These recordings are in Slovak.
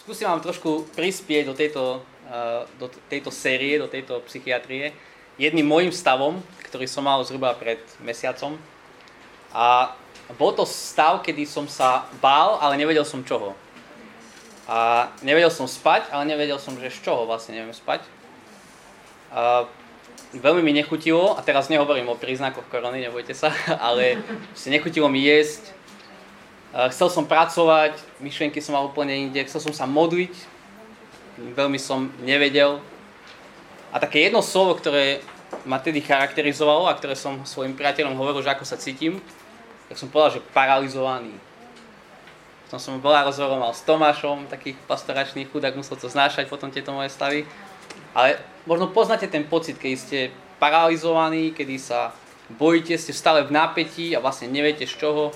skúsim vám trošku prispieť do tejto, uh, do tejto série, do tejto psychiatrie jedným môjim stavom, ktorý som mal zhruba pred mesiacom. A bol to stav, kedy som sa bál, ale nevedel som čoho. A nevedel som spať, ale nevedel som, že z čoho vlastne neviem spať. A veľmi mi nechutilo, a teraz nehovorím o príznakoch korony, nebojte sa, ale si nechutilo mi jesť, chcel som pracovať, myšlienky som mal úplne inde, chcel som sa modliť, veľmi som nevedel. A také jedno slovo, ktoré ma tedy charakterizovalo a ktoré som svojim priateľom hovoril, že ako sa cítim, tak som povedal, že paralizovaný. Som som bola rozhovorom mal s Tomášom, taký pastoračný chudák, musel to znášať potom tieto moje stavy. Ale možno poznáte ten pocit, keď ste paralizovaní, kedy sa bojíte, ste stále v napätí a vlastne neviete z čoho.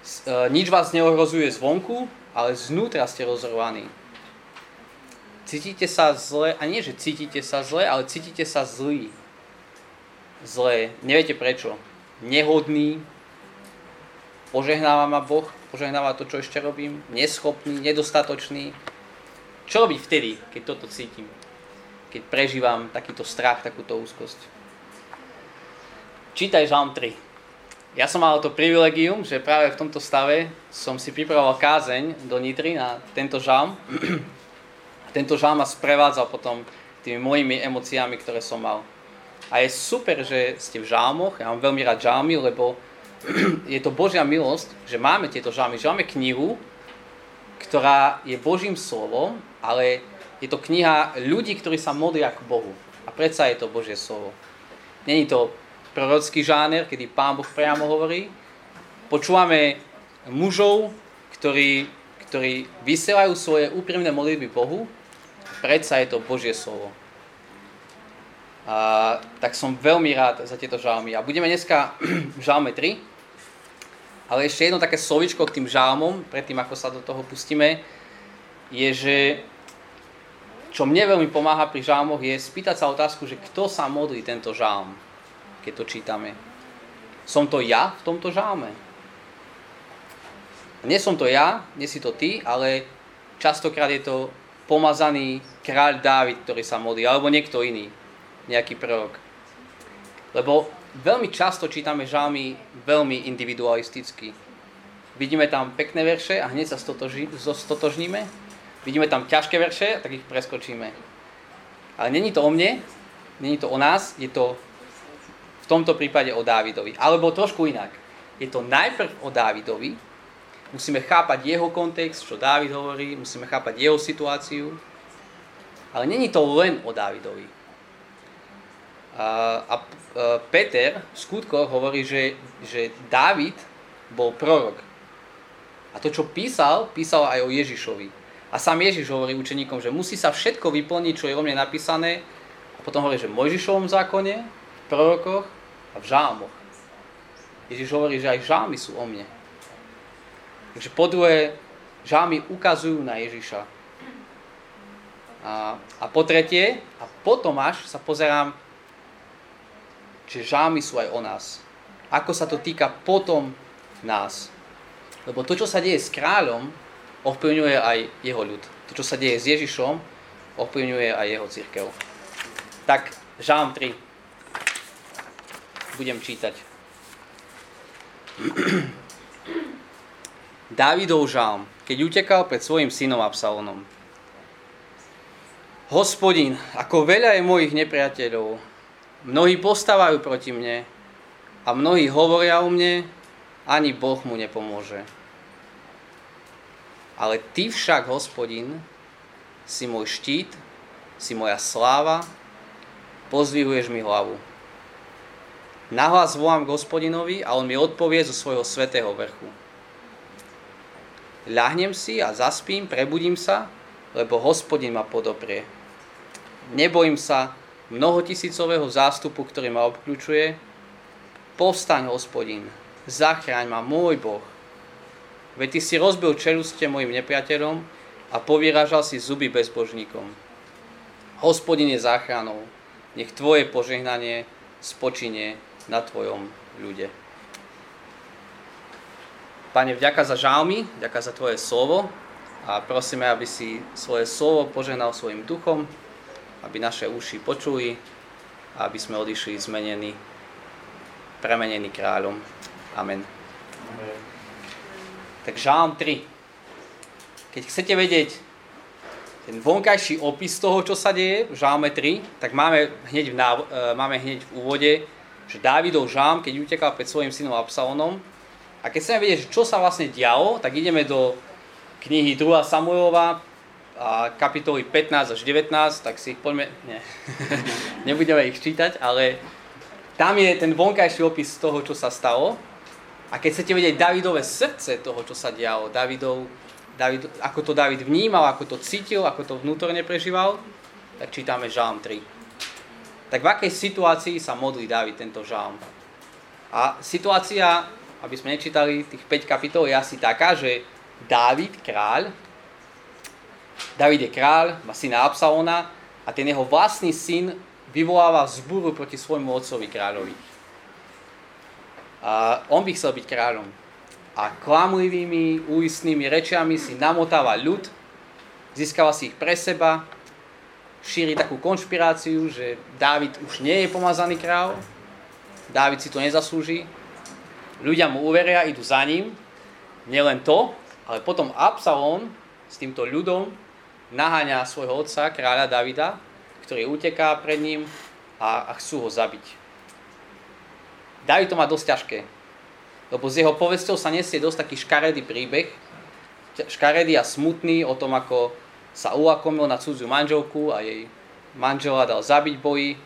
E, nič vás neohrozuje zvonku, ale znútra ste rozrvaní. Cítite sa zle, a nie, že cítite sa zle, ale cítite sa zlý. Zle, neviete prečo. Nehodný, požehnáva ma Boh, požehnáva to, čo ešte robím, neschopný, nedostatočný, čo robiť vtedy, keď toto cítim? Keď prežívam takýto strach, takúto úzkosť? Čítaj Žalm 3. Ja som mal to privilegium, že práve v tomto stave som si pripravoval kázeň do Nitry na tento žalm. tento žalm ma sprevádzal potom tými mojimi emóciami, ktoré som mal. A je super, že ste v žalmoch, ja mám veľmi rád žalmy, lebo je to Božia milosť, že máme tieto žalmy, že máme knihu, ktorá je Božím slovom ale je to kniha ľudí, ktorí sa modlia k Bohu. A predsa je to Božie slovo. Není to prorocký žáner, kedy Pán Boh priamo hovorí. Počúvame mužov, ktorí, ktorí vysielajú svoje úprimné modlitby Bohu. Predsa je to Božie slovo. A, tak som veľmi rád za tieto žalmy. A budeme dneska v žalme 3. Ale ešte jedno také slovičko k tým žalmom, predtým ako sa do toho pustíme, je, že čo mne veľmi pomáha pri žálmoch je spýtať sa otázku, že kto sa modlí tento žálm, keď to čítame. Som to ja v tomto žálme? Nie som to ja, nie si to ty, ale častokrát je to pomazaný kráľ Dávid, ktorý sa modlí, alebo niekto iný, nejaký prorok. Lebo veľmi často čítame žálmy veľmi individualisticky. Vidíme tam pekné verše a hneď sa stotožníme Vidíme tam ťažké verše, tak ich preskočíme. Ale není to o mne, není to o nás, je to tomto prípade o Dávidovi. Alebo trošku inak. Je to najprv o Dávidovi, musíme chápať jeho kontext, čo Dávid hovorí, musíme chápať jeho situáciu, ale není to len o Dávidovi. A, a Peter v skutkoch hovorí, že, že Dávid bol prorok. A to, čo písal, písal aj o Ježišovi. A sám Ježiš hovorí učeníkom, že musí sa všetko vyplniť, čo je o mne napísané. A potom hovorí, že v Mojžišovom zákone, v prorokoch a v žálmoch. Ježiš hovorí, že aj žálmy sú o mne. Takže po druhé, žálmy ukazujú na Ježiša. A, a po tretie, a potom až sa pozerám, že žálmy sú aj o nás. Ako sa to týka potom nás. Lebo to, čo sa deje s kráľom, ovplyvňuje aj jeho ľud. To, čo sa deje s Ježišom, ovplyvňuje aj jeho církev. Tak, Žám 3. Budem čítať. Dávidov žalm, keď utekal pred svojim synom Absalonom. Hospodin, ako veľa je mojich nepriateľov, mnohí postávajú proti mne a mnohí hovoria o mne, ani Boh mu nepomôže. Ale ty však, hospodin, si môj štít, si moja sláva, pozdvihuješ mi hlavu. Nahlas volám k hospodinovi a on mi odpovie zo svojho svetého vrchu. Ľahnem si a zaspím, prebudím sa, lebo hospodin ma podoprie. Nebojím sa mnohotisícového zástupu, ktorý ma obklúčuje. Povstaň, hospodin, zachráň ma, môj Boh, Veď ty si rozbil čeluste mojim nepriateľom a povyražal si zuby bezbožníkom. Hospodin je záchranou. Nech tvoje požehnanie spočinie na tvojom ľude. Pane, vďaka za žálmy, vďaka za tvoje slovo. a prosíme, aby si svoje slovo požehnal svojim duchom, aby naše uši počuli a aby sme odišli zmenení, premenení kráľom. Amen. Amen. Tak žálm 3. Keď chcete vedieť ten vonkajší opis toho, čo sa deje v žálme 3, tak máme hneď v, náv- e, máme hneď v úvode, že Dávidov žálm, keď utekal pred svojim synom Absalonom, a keď chceme vedieť, čo sa vlastne dialo, tak ideme do knihy 2. Samuelova, a kapitoly 15 až 19, tak si poďme... Nie, nebudeme ich čítať, ale tam je ten vonkajší opis toho, čo sa stalo. A keď chcete vedieť Davidové srdce toho, čo sa dialo, Davidov, David, ako to David vnímal, ako to cítil, ako to vnútorne prežíval, tak čítame Žálm 3. Tak v akej situácii sa modlí David tento žálm? A situácia aby sme nečítali tých 5 kapitol, je asi taká, že Dávid, kráľ, David je kráľ, má syna Absalona a ten jeho vlastný syn vyvoláva zbúru proti svojmu otcovi kráľovi. A on by chcel byť kráľom. A klamlivými, úistnými rečiami si namotáva ľud, získava si ich pre seba, šíri takú konšpiráciu, že Dávid už nie je pomazaný kráľ, Dávid si to nezaslúži, ľudia mu uveria, idú za ním. Nielen to, ale potom Absalón s týmto ľudom naháňa svojho otca, kráľa Davida, ktorý uteká pred ním a, a chcú ho zabiť. David to má dosť ťažké, lebo z jeho povesťou sa nesie dosť taký škaredý príbeh, škaredý a smutný o tom, ako sa ulakomil na cudziu manželku a jej manžela dal zabiť boji.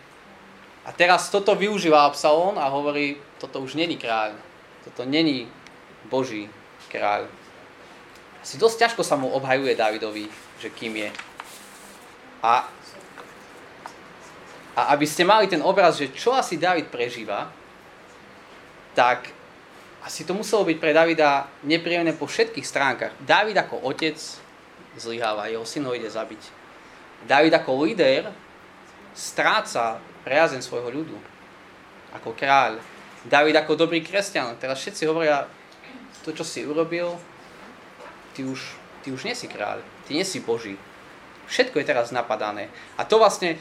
A teraz toto využíva Absalón a hovorí, toto už není kráľ, toto není Boží kráľ. Asi dosť ťažko sa mu obhajuje Davidovi, že kým je. A, a aby ste mali ten obraz, že čo asi David prežíva, tak asi to muselo byť pre Davida nepríjemné po všetkých stránkach. David ako otec zlyháva, jeho syn ho ide zabiť. David ako líder stráca priazen svojho ľudu. Ako kráľ David ako dobrý kresťan. Teraz všetci hovoria, to, čo si urobil, ty už, ty už nie si kráľ, ty nie si Boží. Všetko je teraz napadané. A to vlastne,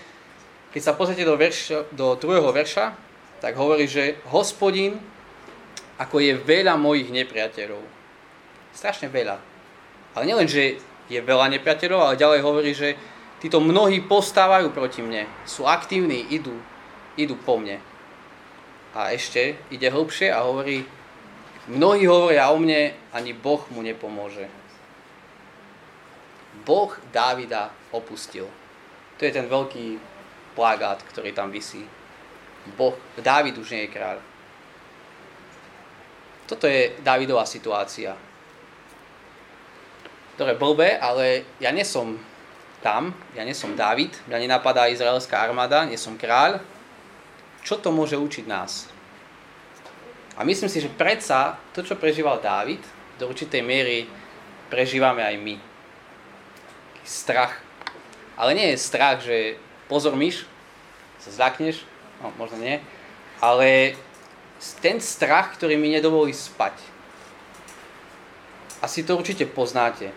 keď sa pozrite do, verša, do druhého verša, tak hovorí, že hospodin, ako je veľa mojich nepriateľov. Strašne veľa. Ale nielen, že je veľa nepriateľov, ale ďalej hovorí, že títo mnohí postávajú proti mne. Sú aktívni, idú, idú po mne. A ešte ide hlbšie a hovorí, mnohí hovoria o mne, ani Boh mu nepomôže. Boh Dávida opustil. To je ten veľký plagát, ktorý tam visí. Boh, Dávid už nie je kráľ. Toto je Dávidová situácia. Ktoré blbé, ale ja nesom tam, ja nesom Dávid, mňa nenapadá izraelská armáda, nie som kráľ, čo to môže učiť nás? A myslím si, že predsa to, čo prežíval Dávid, do určitej miery prežívame aj my. Strach. Ale nie je strach, že pozor myš, sa zľakneš, no možno nie, ale ten strach, ktorý mi nedovolí spať. Asi to určite poznáte.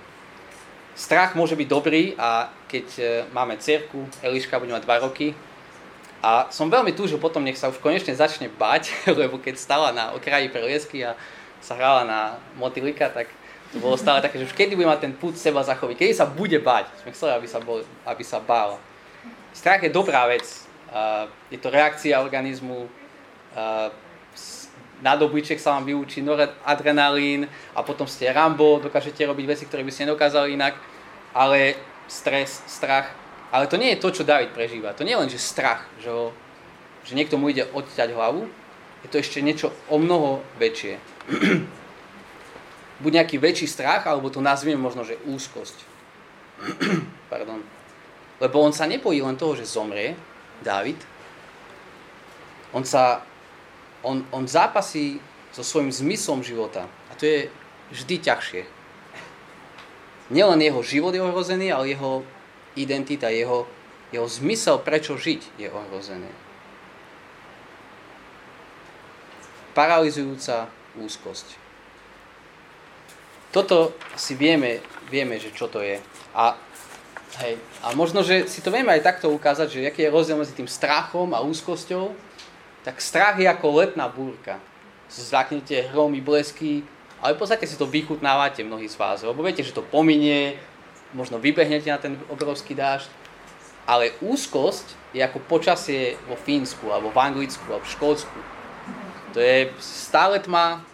Strach môže byť dobrý a keď e, máme cerku, Eliška bude mať 2 roky, a som veľmi túžil potom, nech sa už konečne začne bať, lebo keď stala na okraji preliesky a sa hrala na motylika, tak to bolo stále také, že už kedy bude mať ten pút seba zachoviť, kedy sa bude bať. Sme chceli, aby sa, bol, aby sa bál. Strach je dobrá vec. Je to reakcia organizmu. Na dobyček sa vám vyučí adrenalín a potom ste Rambo, dokážete robiť veci, ktoré by ste nedokázali inak. Ale stres, strach ale to nie je to, čo David prežíva. To nie je len, že strach, že, ho, že niekto mu ide odťať hlavu. Je to ešte niečo o mnoho väčšie. Buď nejaký väčší strach, alebo to nazviem možno, že úzkosť. Pardon. Lebo on sa nepojí len toho, že zomrie, David. On sa, on, on zápasí so svojím zmyslom života. A to je vždy ťažšie. Nielen jeho život je ohrozený, ale jeho identita, jeho, jeho zmysel, prečo žiť, je ohrozený. Paralizujúca úzkosť. Toto si vieme vieme, že čo to je. A, hej, a možno, že si to vieme aj takto ukázať, že aký je rozdiel medzi tým strachom a úzkosťou. Tak strach je ako letná búrka. Zlaknete hromy, blesky, ale v podstate si to vychutnávate mnohí z vás, lebo viete, že to pominie, možno vybehnete na ten obrovský dážď, ale úzkosť je ako počasie vo Fínsku, alebo v Anglicku, alebo v Škótsku. To je stále tma,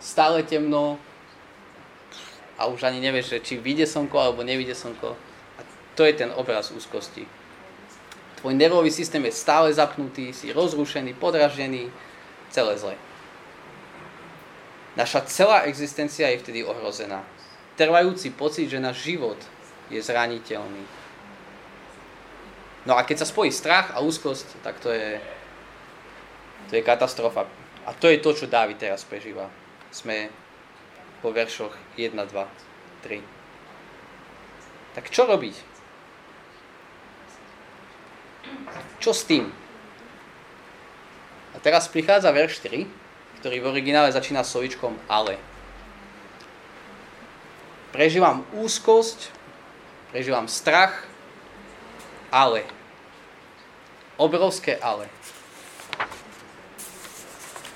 stále temno, a už ani nevieš, či vyjde slnko alebo nevyjde slnko. A to je ten obraz úzkosti. Tvoj nervový systém je stále zapnutý, si rozrušený, podražený, celé zle. Naša celá existencia je vtedy ohrozená. Trvajúci pocit, že náš život je zraniteľný. No a keď sa spojí strach a úzkosť, tak to je, to je katastrofa. A to je to, čo Dávid teraz prežíva. Sme po veršoch 1, 2, 3. Tak čo robiť? Čo s tým? A teraz prichádza verš 3, ktorý v originále začína slovičkom ale. Prežívam úzkosť, prežívam strach, ale. Obrovské ale.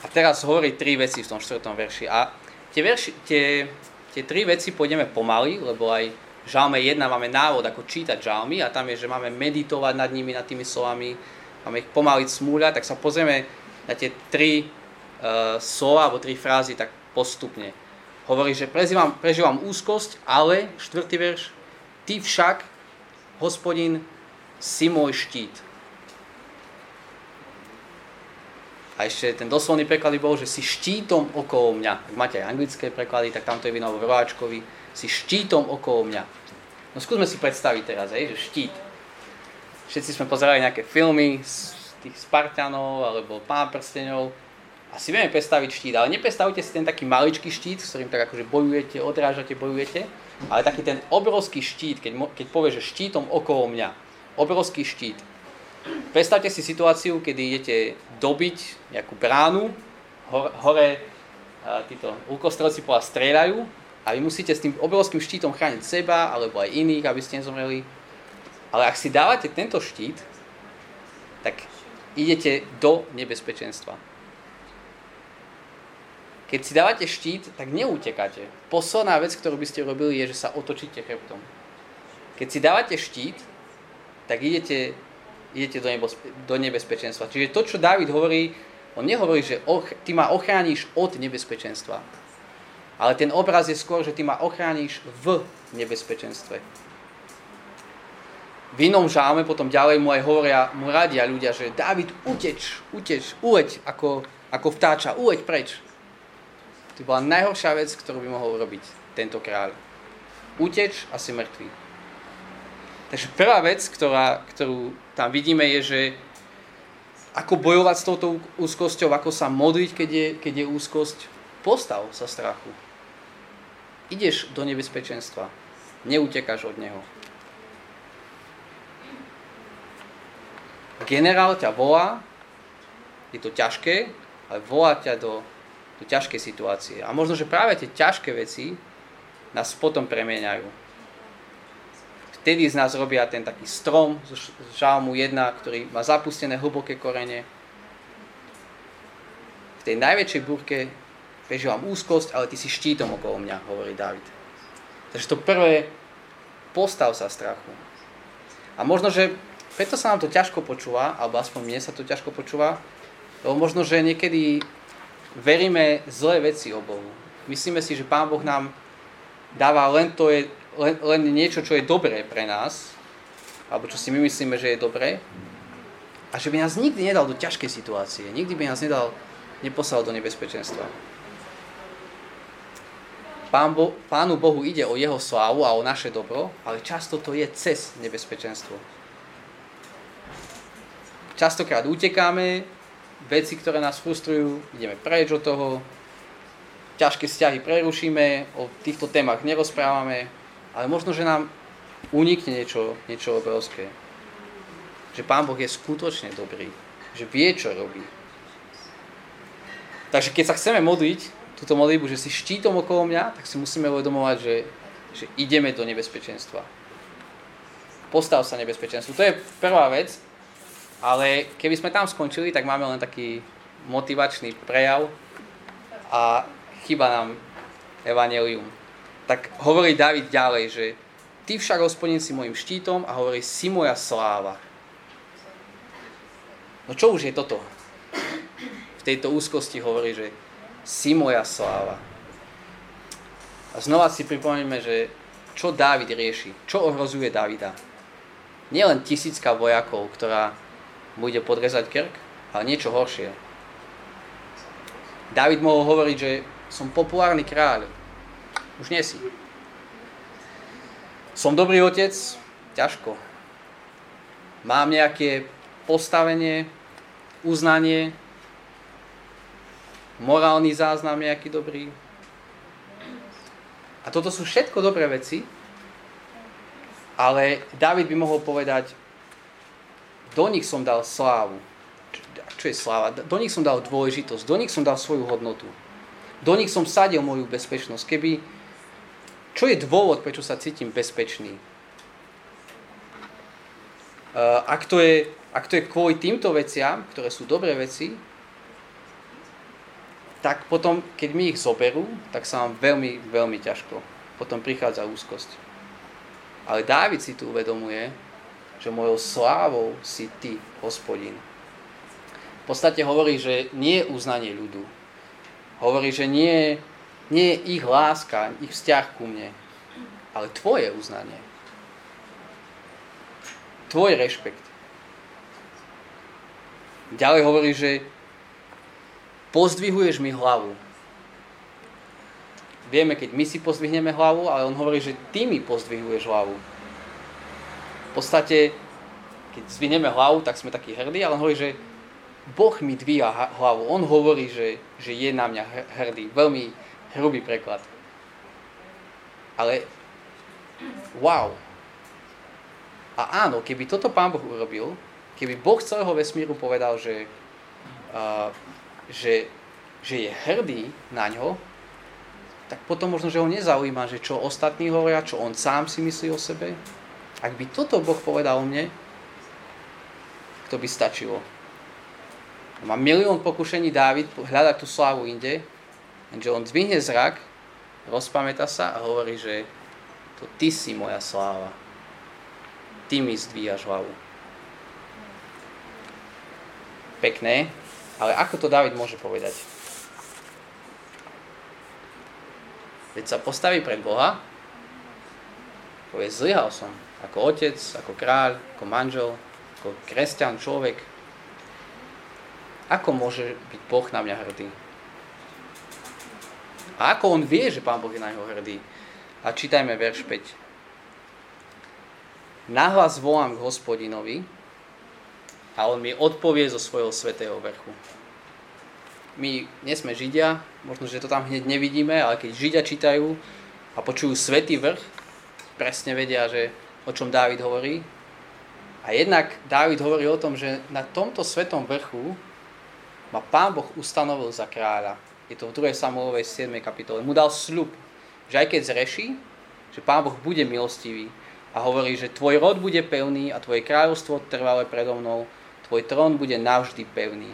A teraz hovorí tri veci v tom štvrtom verši. A tie, verši, tie, tie tri veci pôjdeme pomaly, lebo aj žalme 1 máme návod, ako čítať žalmy a tam je, že máme meditovať nad nimi, nad tými slovami, máme ich pomaliť smúľať, tak sa pozrieme na tie tri uh, slova alebo tri frázy tak postupne. Hovorí, že prežívam, prežívam úzkosť, ale, štvrtý verš, ty však, hospodin, si môj štít. A ešte ten doslovný preklad bol, že si štítom okolo mňa. Ak máte aj anglické preklady, tak tam to je vo Rováčkovi. Si štítom okolo mňa. No skúsme si predstaviť teraz, hej, že štít. Všetci sme pozerali nejaké filmy z tých Spartanov alebo Pán prstenov. Asi vieme predstaviť štít, ale nepredstavujte si ten taký maličký štít, s ktorým tak akože bojujete, odrážate, bojujete, ale taký ten obrovský štít, keď, keď povie, že štítom okolo mňa. Obrovský štít. Predstavte si situáciu, kedy idete dobiť nejakú bránu, hore, hore títo úkostrelci po vás strieľajú a vy musíte s tým obrovským štítom chrániť seba alebo aj iných, aby ste nezomreli. Ale ak si dávate tento štít, tak idete do nebezpečenstva. Keď si dávate štít, tak neutekáte. Posledná vec, ktorú by ste robili, je, že sa otočíte chrbtom. Keď si dávate štít, tak idete idete do, nebezpe- do nebezpečenstva. Čiže to, čo David hovorí, on nehovorí, že och- ty ma ochrániš od nebezpečenstva. Ale ten obraz je skôr, že ty ma ochrániš v nebezpečenstve. V inom žáme potom ďalej mu aj hovoria, mu radia ľudia, že David, uteč, uteč, uleď ako, ako vtáča, uleď preč. To bola najhoršia vec, ktorú by mohol robiť tento kráľ. Uteč a si mŕtvý. Takže prvá vec, ktorá, ktorú tam vidíme, je, že ako bojovať s touto úzkosťou, ako sa modliť, keď je, keď je úzkosť. Postav sa strachu. Ideš do nebezpečenstva. Neutekáš od neho. Generál ťa volá, je to ťažké, ale volá ťa do, do ťažkej situácie. A možno, že práve tie ťažké veci nás potom premieňajú vtedy z nás robia ten taký strom z žalmu 1, ktorý má zapustené hlboké korene. V tej najväčšej búrke prežívam úzkosť, ale ty si štítom okolo mňa, hovorí David. Takže to prvé, postav sa strachu. A možno, že preto sa nám to ťažko počúva, alebo aspoň mne sa to ťažko počúva, lebo možno, že niekedy veríme zlé veci o Bohu. Myslíme si, že Pán Boh nám dáva len to, je, len, len niečo, čo je dobré pre nás, alebo čo si my myslíme, že je dobré, a že by nás nikdy nedal do ťažkej situácie, nikdy by nás nedal, neposlal do nebezpečenstva. Pán Bo, Pánu Bohu ide o jeho slávu a o naše dobro, ale často to je cez nebezpečenstvo. Častokrát utekáme, veci, ktoré nás frustrujú, ideme preč od toho, ťažké vzťahy prerušíme, o týchto témach nerozprávame, ale možno, že nám unikne niečo, niečo obrovské. Že Pán Boh je skutočne dobrý. Že vie, čo robí. Takže keď sa chceme modliť, túto modlitbu, že si štítom okolo mňa, tak si musíme uvedomovať, že že ideme do nebezpečenstva. Postav sa nebezpečenstvu. To je prvá vec, ale keby sme tam skončili, tak máme len taký motivačný prejav a chyba nám evanelium. Tak hovorí David ďalej, že ty však, hospodin, si môjim štítom a hovorí, si moja sláva. No čo už je toto? V tejto úzkosti hovorí, že si moja sláva. A znova si pripomíname, že čo Dávid rieši, čo ohrozuje Davida. Nielen tisícka vojakov, ktorá bude podrezať krk, ale niečo horšie. David mohol hovoriť, že som populárny kráľ. Už nie si. Som dobrý otec? Ťažko. Mám nejaké postavenie, uznanie, morálny záznam nejaký dobrý. A toto sú všetko dobré veci, ale David by mohol povedať, do nich som dal slávu. Čo je sláva? Do nich som dal dôležitosť, do nich som dal svoju hodnotu. Do nich som sadil moju bezpečnosť. Keby, čo je dôvod, prečo sa cítim bezpečný? Uh, ak, to je, ak to je kvôli týmto veciam, ktoré sú dobré veci, tak potom, keď mi ich zoberú, tak sa vám veľmi, veľmi ťažko. Potom prichádza úzkosť. Ale Dávid si tu uvedomuje, že mojou slávou si ty, hospodin. V podstate hovorí, že nie je uznanie ľudu. Hovorí, že nie, nie je ich láska, ich vzťah ku mne, ale tvoje uznanie. Tvoj rešpekt. Ďalej hovorí, že pozdvihuješ mi hlavu. Vieme, keď my si pozdvihneme hlavu, ale on hovorí, že ty mi pozdvihuješ hlavu. V podstate, keď zdvihneme hlavu, tak sme takí hrdí, ale on hovorí, že Boh mi dvíha hlavu. On hovorí, že, že je na mňa hrdý. Veľmi hrubý preklad. Ale wow. A áno, keby toto Pán Boh urobil, keby Boh celého vesmíru povedal, že že, že je hrdý na ňo, tak potom možno, že ho nezaujíma, že čo ostatní hovoria, čo on sám si myslí o sebe. Ak by toto Boh povedal mne, to by stačilo. Má milión pokušení Dávid hľadať tú slávu inde, lenže on dvihne zrak, rozpameta sa a hovorí, že to ty si moja sláva. Ty mi zdvíjaš hlavu. Pekné, ale ako to David môže povedať? Veď sa postaví pred Boha, povie, zlyhal som. Ako otec, ako kráľ, ako manžel, ako kresťan, človek. Ako môže byť Boh na mňa hrdý? A ako on vie, že Pán Boh je na neho hrdý? A čítajme verš 5. Nahlas volám k hospodinovi, a on mi odpovie zo svojho svetého vrchu. My nie sme Židia, možno, že to tam hneď nevidíme, ale keď Židia čítajú a počujú svetý vrch, presne vedia, že o čom Dávid hovorí. A jednak Dávid hovorí o tom, že na tomto svetom vrchu ma Pán Boh ustanovil za kráľa. Je to v 2. Samuelovej 7. kapitole. Mu dal sľub, že aj keď zreší, že Pán Boh bude milostivý a hovorí, že tvoj rod bude pevný a tvoje kráľovstvo trvalé predo mnou tvoj trón bude navždy pevný.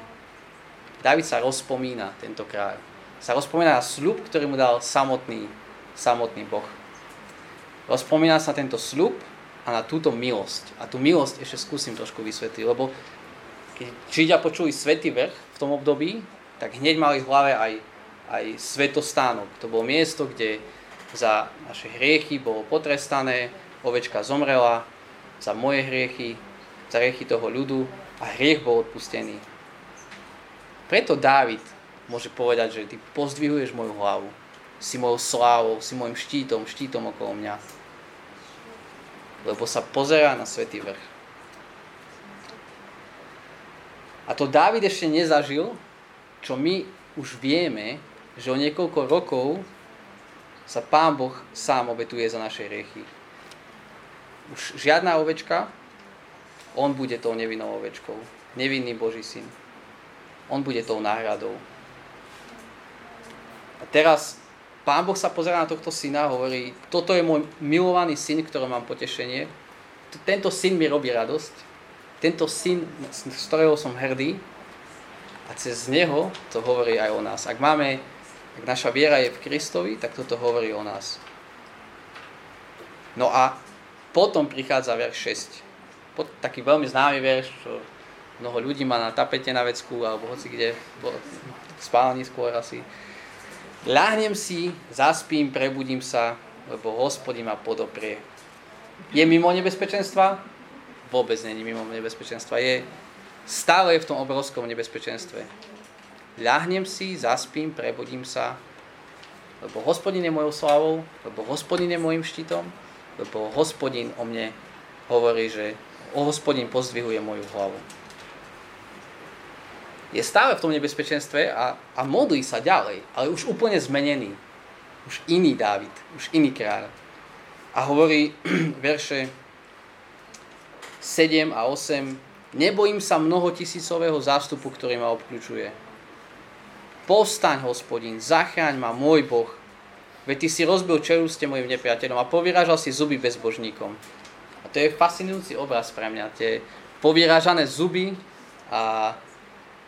David sa rozpomína, tento kráľ. Sa rozpomína na sľub, ktorý mu dal samotný, samotný Boh. Rozpomína sa tento sľub a na túto milosť. A tú milosť ešte skúsim trošku vysvetliť, lebo keď Židia počuli svetý vrch v tom období, tak hneď mali v hlave aj, aj svetostánok. To bolo miesto, kde za naše hriechy bolo potrestané, ovečka zomrela, za moje hriechy, za hriechy toho ľudu a hriech bol odpustený. Preto Dávid môže povedať, že ty pozdvihuješ moju hlavu, si mojou slávou, si môjim štítom, štítom okolo mňa. Lebo sa pozerá na svetý vrch. A to Dávid ešte nezažil, čo my už vieme, že o niekoľko rokov sa Pán Boh sám obetuje za naše hriechy. Už žiadna ovečka, on bude tou nevinnou ovečkou. Nevinný Boží syn. On bude tou náhradou. A teraz Pán Boh sa pozerá na tohto syna a hovorí, toto je môj milovaný syn, ktorý mám potešenie. Tento syn mi robí radosť. Tento syn, z ktorého som hrdý. A cez neho to hovorí aj o nás. Ak máme, ak naša viera je v Kristovi, tak toto hovorí o nás. No a potom prichádza verš 6. Pod, taký veľmi známy verš, čo mnoho ľudí má na tapete na vecku, alebo hoci kde, v spálni skôr asi. Ľahnem si, zaspím, prebudím sa, lebo hospodin ma podoprie. Je mimo nebezpečenstva? Vôbec není mimo nebezpečenstva. Je stále je v tom obrovskom nebezpečenstve. Ľahnem si, zaspím, prebudím sa, lebo hospodin je mojou slavou, lebo hospodin je môjim štítom, lebo hospodin o mne hovorí, že o hospodin pozdvihuje moju hlavu. Je stále v tom nebezpečenstve a, a modlí sa ďalej, ale už úplne zmenený. Už iný Dávid, už iný kráľ. A hovorí verše 7 a 8, nebojím sa mnoho tisícového zástupu, ktorý ma obklúčuje. Povstaň, hospodin, zachráň ma, môj Boh, Veď ty si rozbil čeluste mojim nepriateľom a povyrážal si zuby bezbožníkom. A to je fascinujúci obraz pre mňa. Tie povyrážané zuby a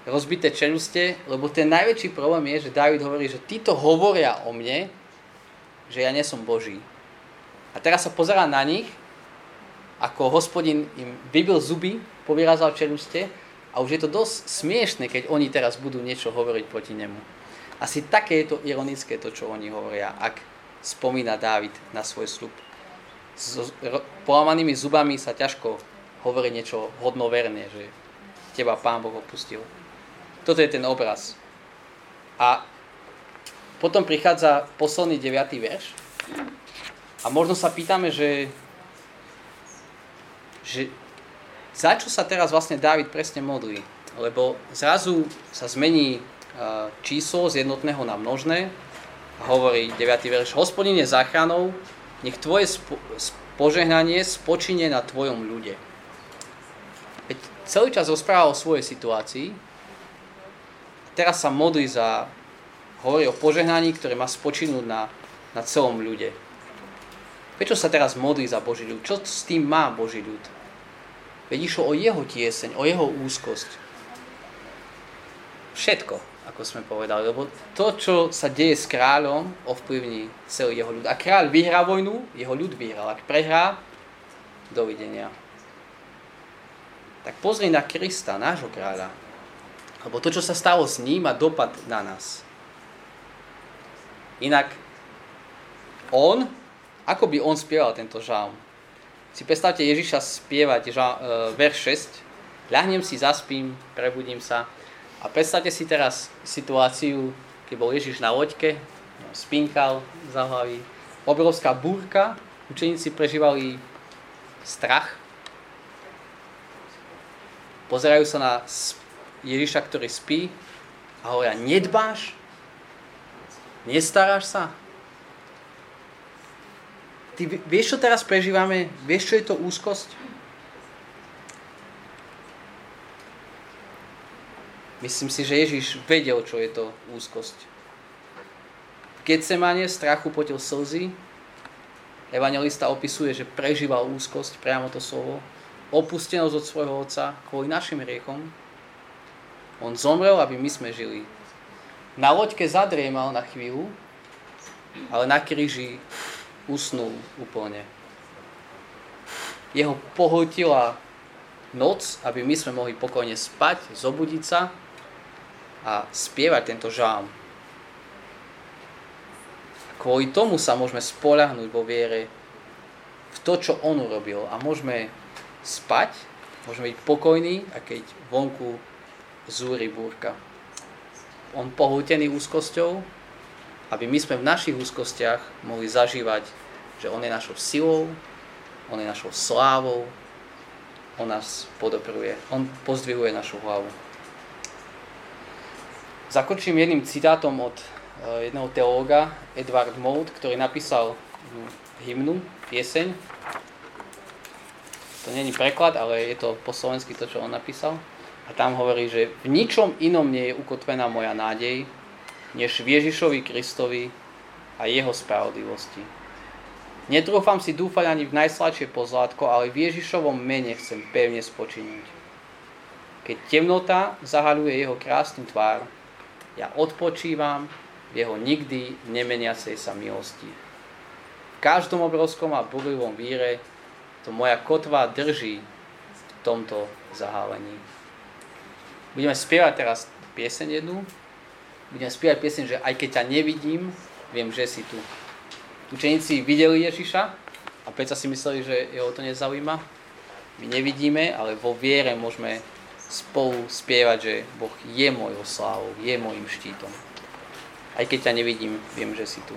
rozbité čeluste, lebo ten najväčší problém je, že David hovorí, že títo hovoria o mne, že ja nie som Boží. A teraz sa pozerá na nich, ako hospodin im vybil zuby, povyrázal čeluste a už je to dosť smiešne, keď oni teraz budú niečo hovoriť proti nemu. Asi také je to ironické, to, čo oni hovoria, ak spomína Dávid na svoj slub. S polámanými zubami sa ťažko hovorí niečo hodnoverne, že teba Pán Boh opustil. Toto je ten obraz. A potom prichádza posledný deviatý verš. A možno sa pýtame, že, že za čo sa teraz vlastne Dávid presne modlí? Lebo zrazu sa zmení číslo z jednotného na množné. Hovorí 9. verš, hospodin je záchranou, nech tvoje požehnanie spočine na tvojom ľude. Veď celý čas rozpráva o svojej situácii, teraz sa modlí za, hovorí o požehnaní, ktoré má spočinúť na, na celom ľude. Prečo sa teraz modlí za Boží ľud? Čo s tým má Boží ľud? Veď išlo o jeho tieseň, o jeho úzkosť. Všetko ako sme povedali, lebo to, čo sa deje s kráľom, ovplyvní celý jeho ľud. A kráľ vyhrá vojnu, jeho ľud vyhral. Ak prehrá, dovidenia. Tak pozri na Krista, nášho kráľa. Lebo to, čo sa stalo s ním, má dopad na nás. Inak on, ako by on spieval tento žalm? Si predstavte Ježiša spievať žalm, e, verš 6. Ľahnem si, zaspím, prebudím sa. A predstavte si teraz situáciu, keď bol Ježiš na loďke, spinkal za hlavy, obrovská búrka, učeníci prežívali strach, pozerajú sa na Ježiša, ktorý spí a hovoria, nedbáš? Nestaráš sa? Ty vieš, čo teraz prežívame? Vieš, čo je to úzkosť? Myslím si, že Ježiš vedel, čo je to úzkosť. V Getsemane strachu potil slzy. Evangelista opisuje, že prežíval úzkosť, priamo to slovo. Opustenosť od svojho otca kvôli našim riechom. On zomrel, aby my sme žili. Na loďke zadriemal na chvíľu, ale na kríži usnul úplne. Jeho pohltila noc, aby my sme mohli pokojne spať, zobudiť sa a spievať tento žálm. Kvôli tomu sa môžeme spolahnúť vo viere v to, čo on urobil a môžeme spať, môžeme byť pokojní a keď vonku zúri búrka. On pohútený úzkosťou, aby my sme v našich úzkostiach mohli zažívať, že on je našou silou, on je našou slávou, on nás podobruje, on pozdvihuje našu hlavu. Zakončím jedným citátom od eh, jedného teológa, Edward Mould, ktorý napísal hymnu, pieseň. To není preklad, ale je to po slovensky to, čo on napísal. A tam hovorí, že v ničom inom nie je ukotvená moja nádej, než v Ježišovi Kristovi, a jeho spravodlivosti. Netrúfam si dúfať ani v najsladšie pozlátko, ale v Ježišovom mene chcem pevne spočinúť. Keď temnota zahaľuje jeho krásnu tvár, ja odpočívam v jeho nikdy nemeniacej sa milosti. V každom obrovskom a burlivom víre to moja kotva drží v tomto zahálení. Budeme spievať teraz pieseň jednu. Budeme spievať pieseň, že aj keď ťa nevidím, viem, že si tu. Učeníci videli Ježiša a predsa si mysleli, že jeho to nezaujíma. My nevidíme, ale vo viere môžeme spolu spievať, že Boh je mojou slávou, je mojim štítom. Aj keď ťa nevidím, viem, že si tu.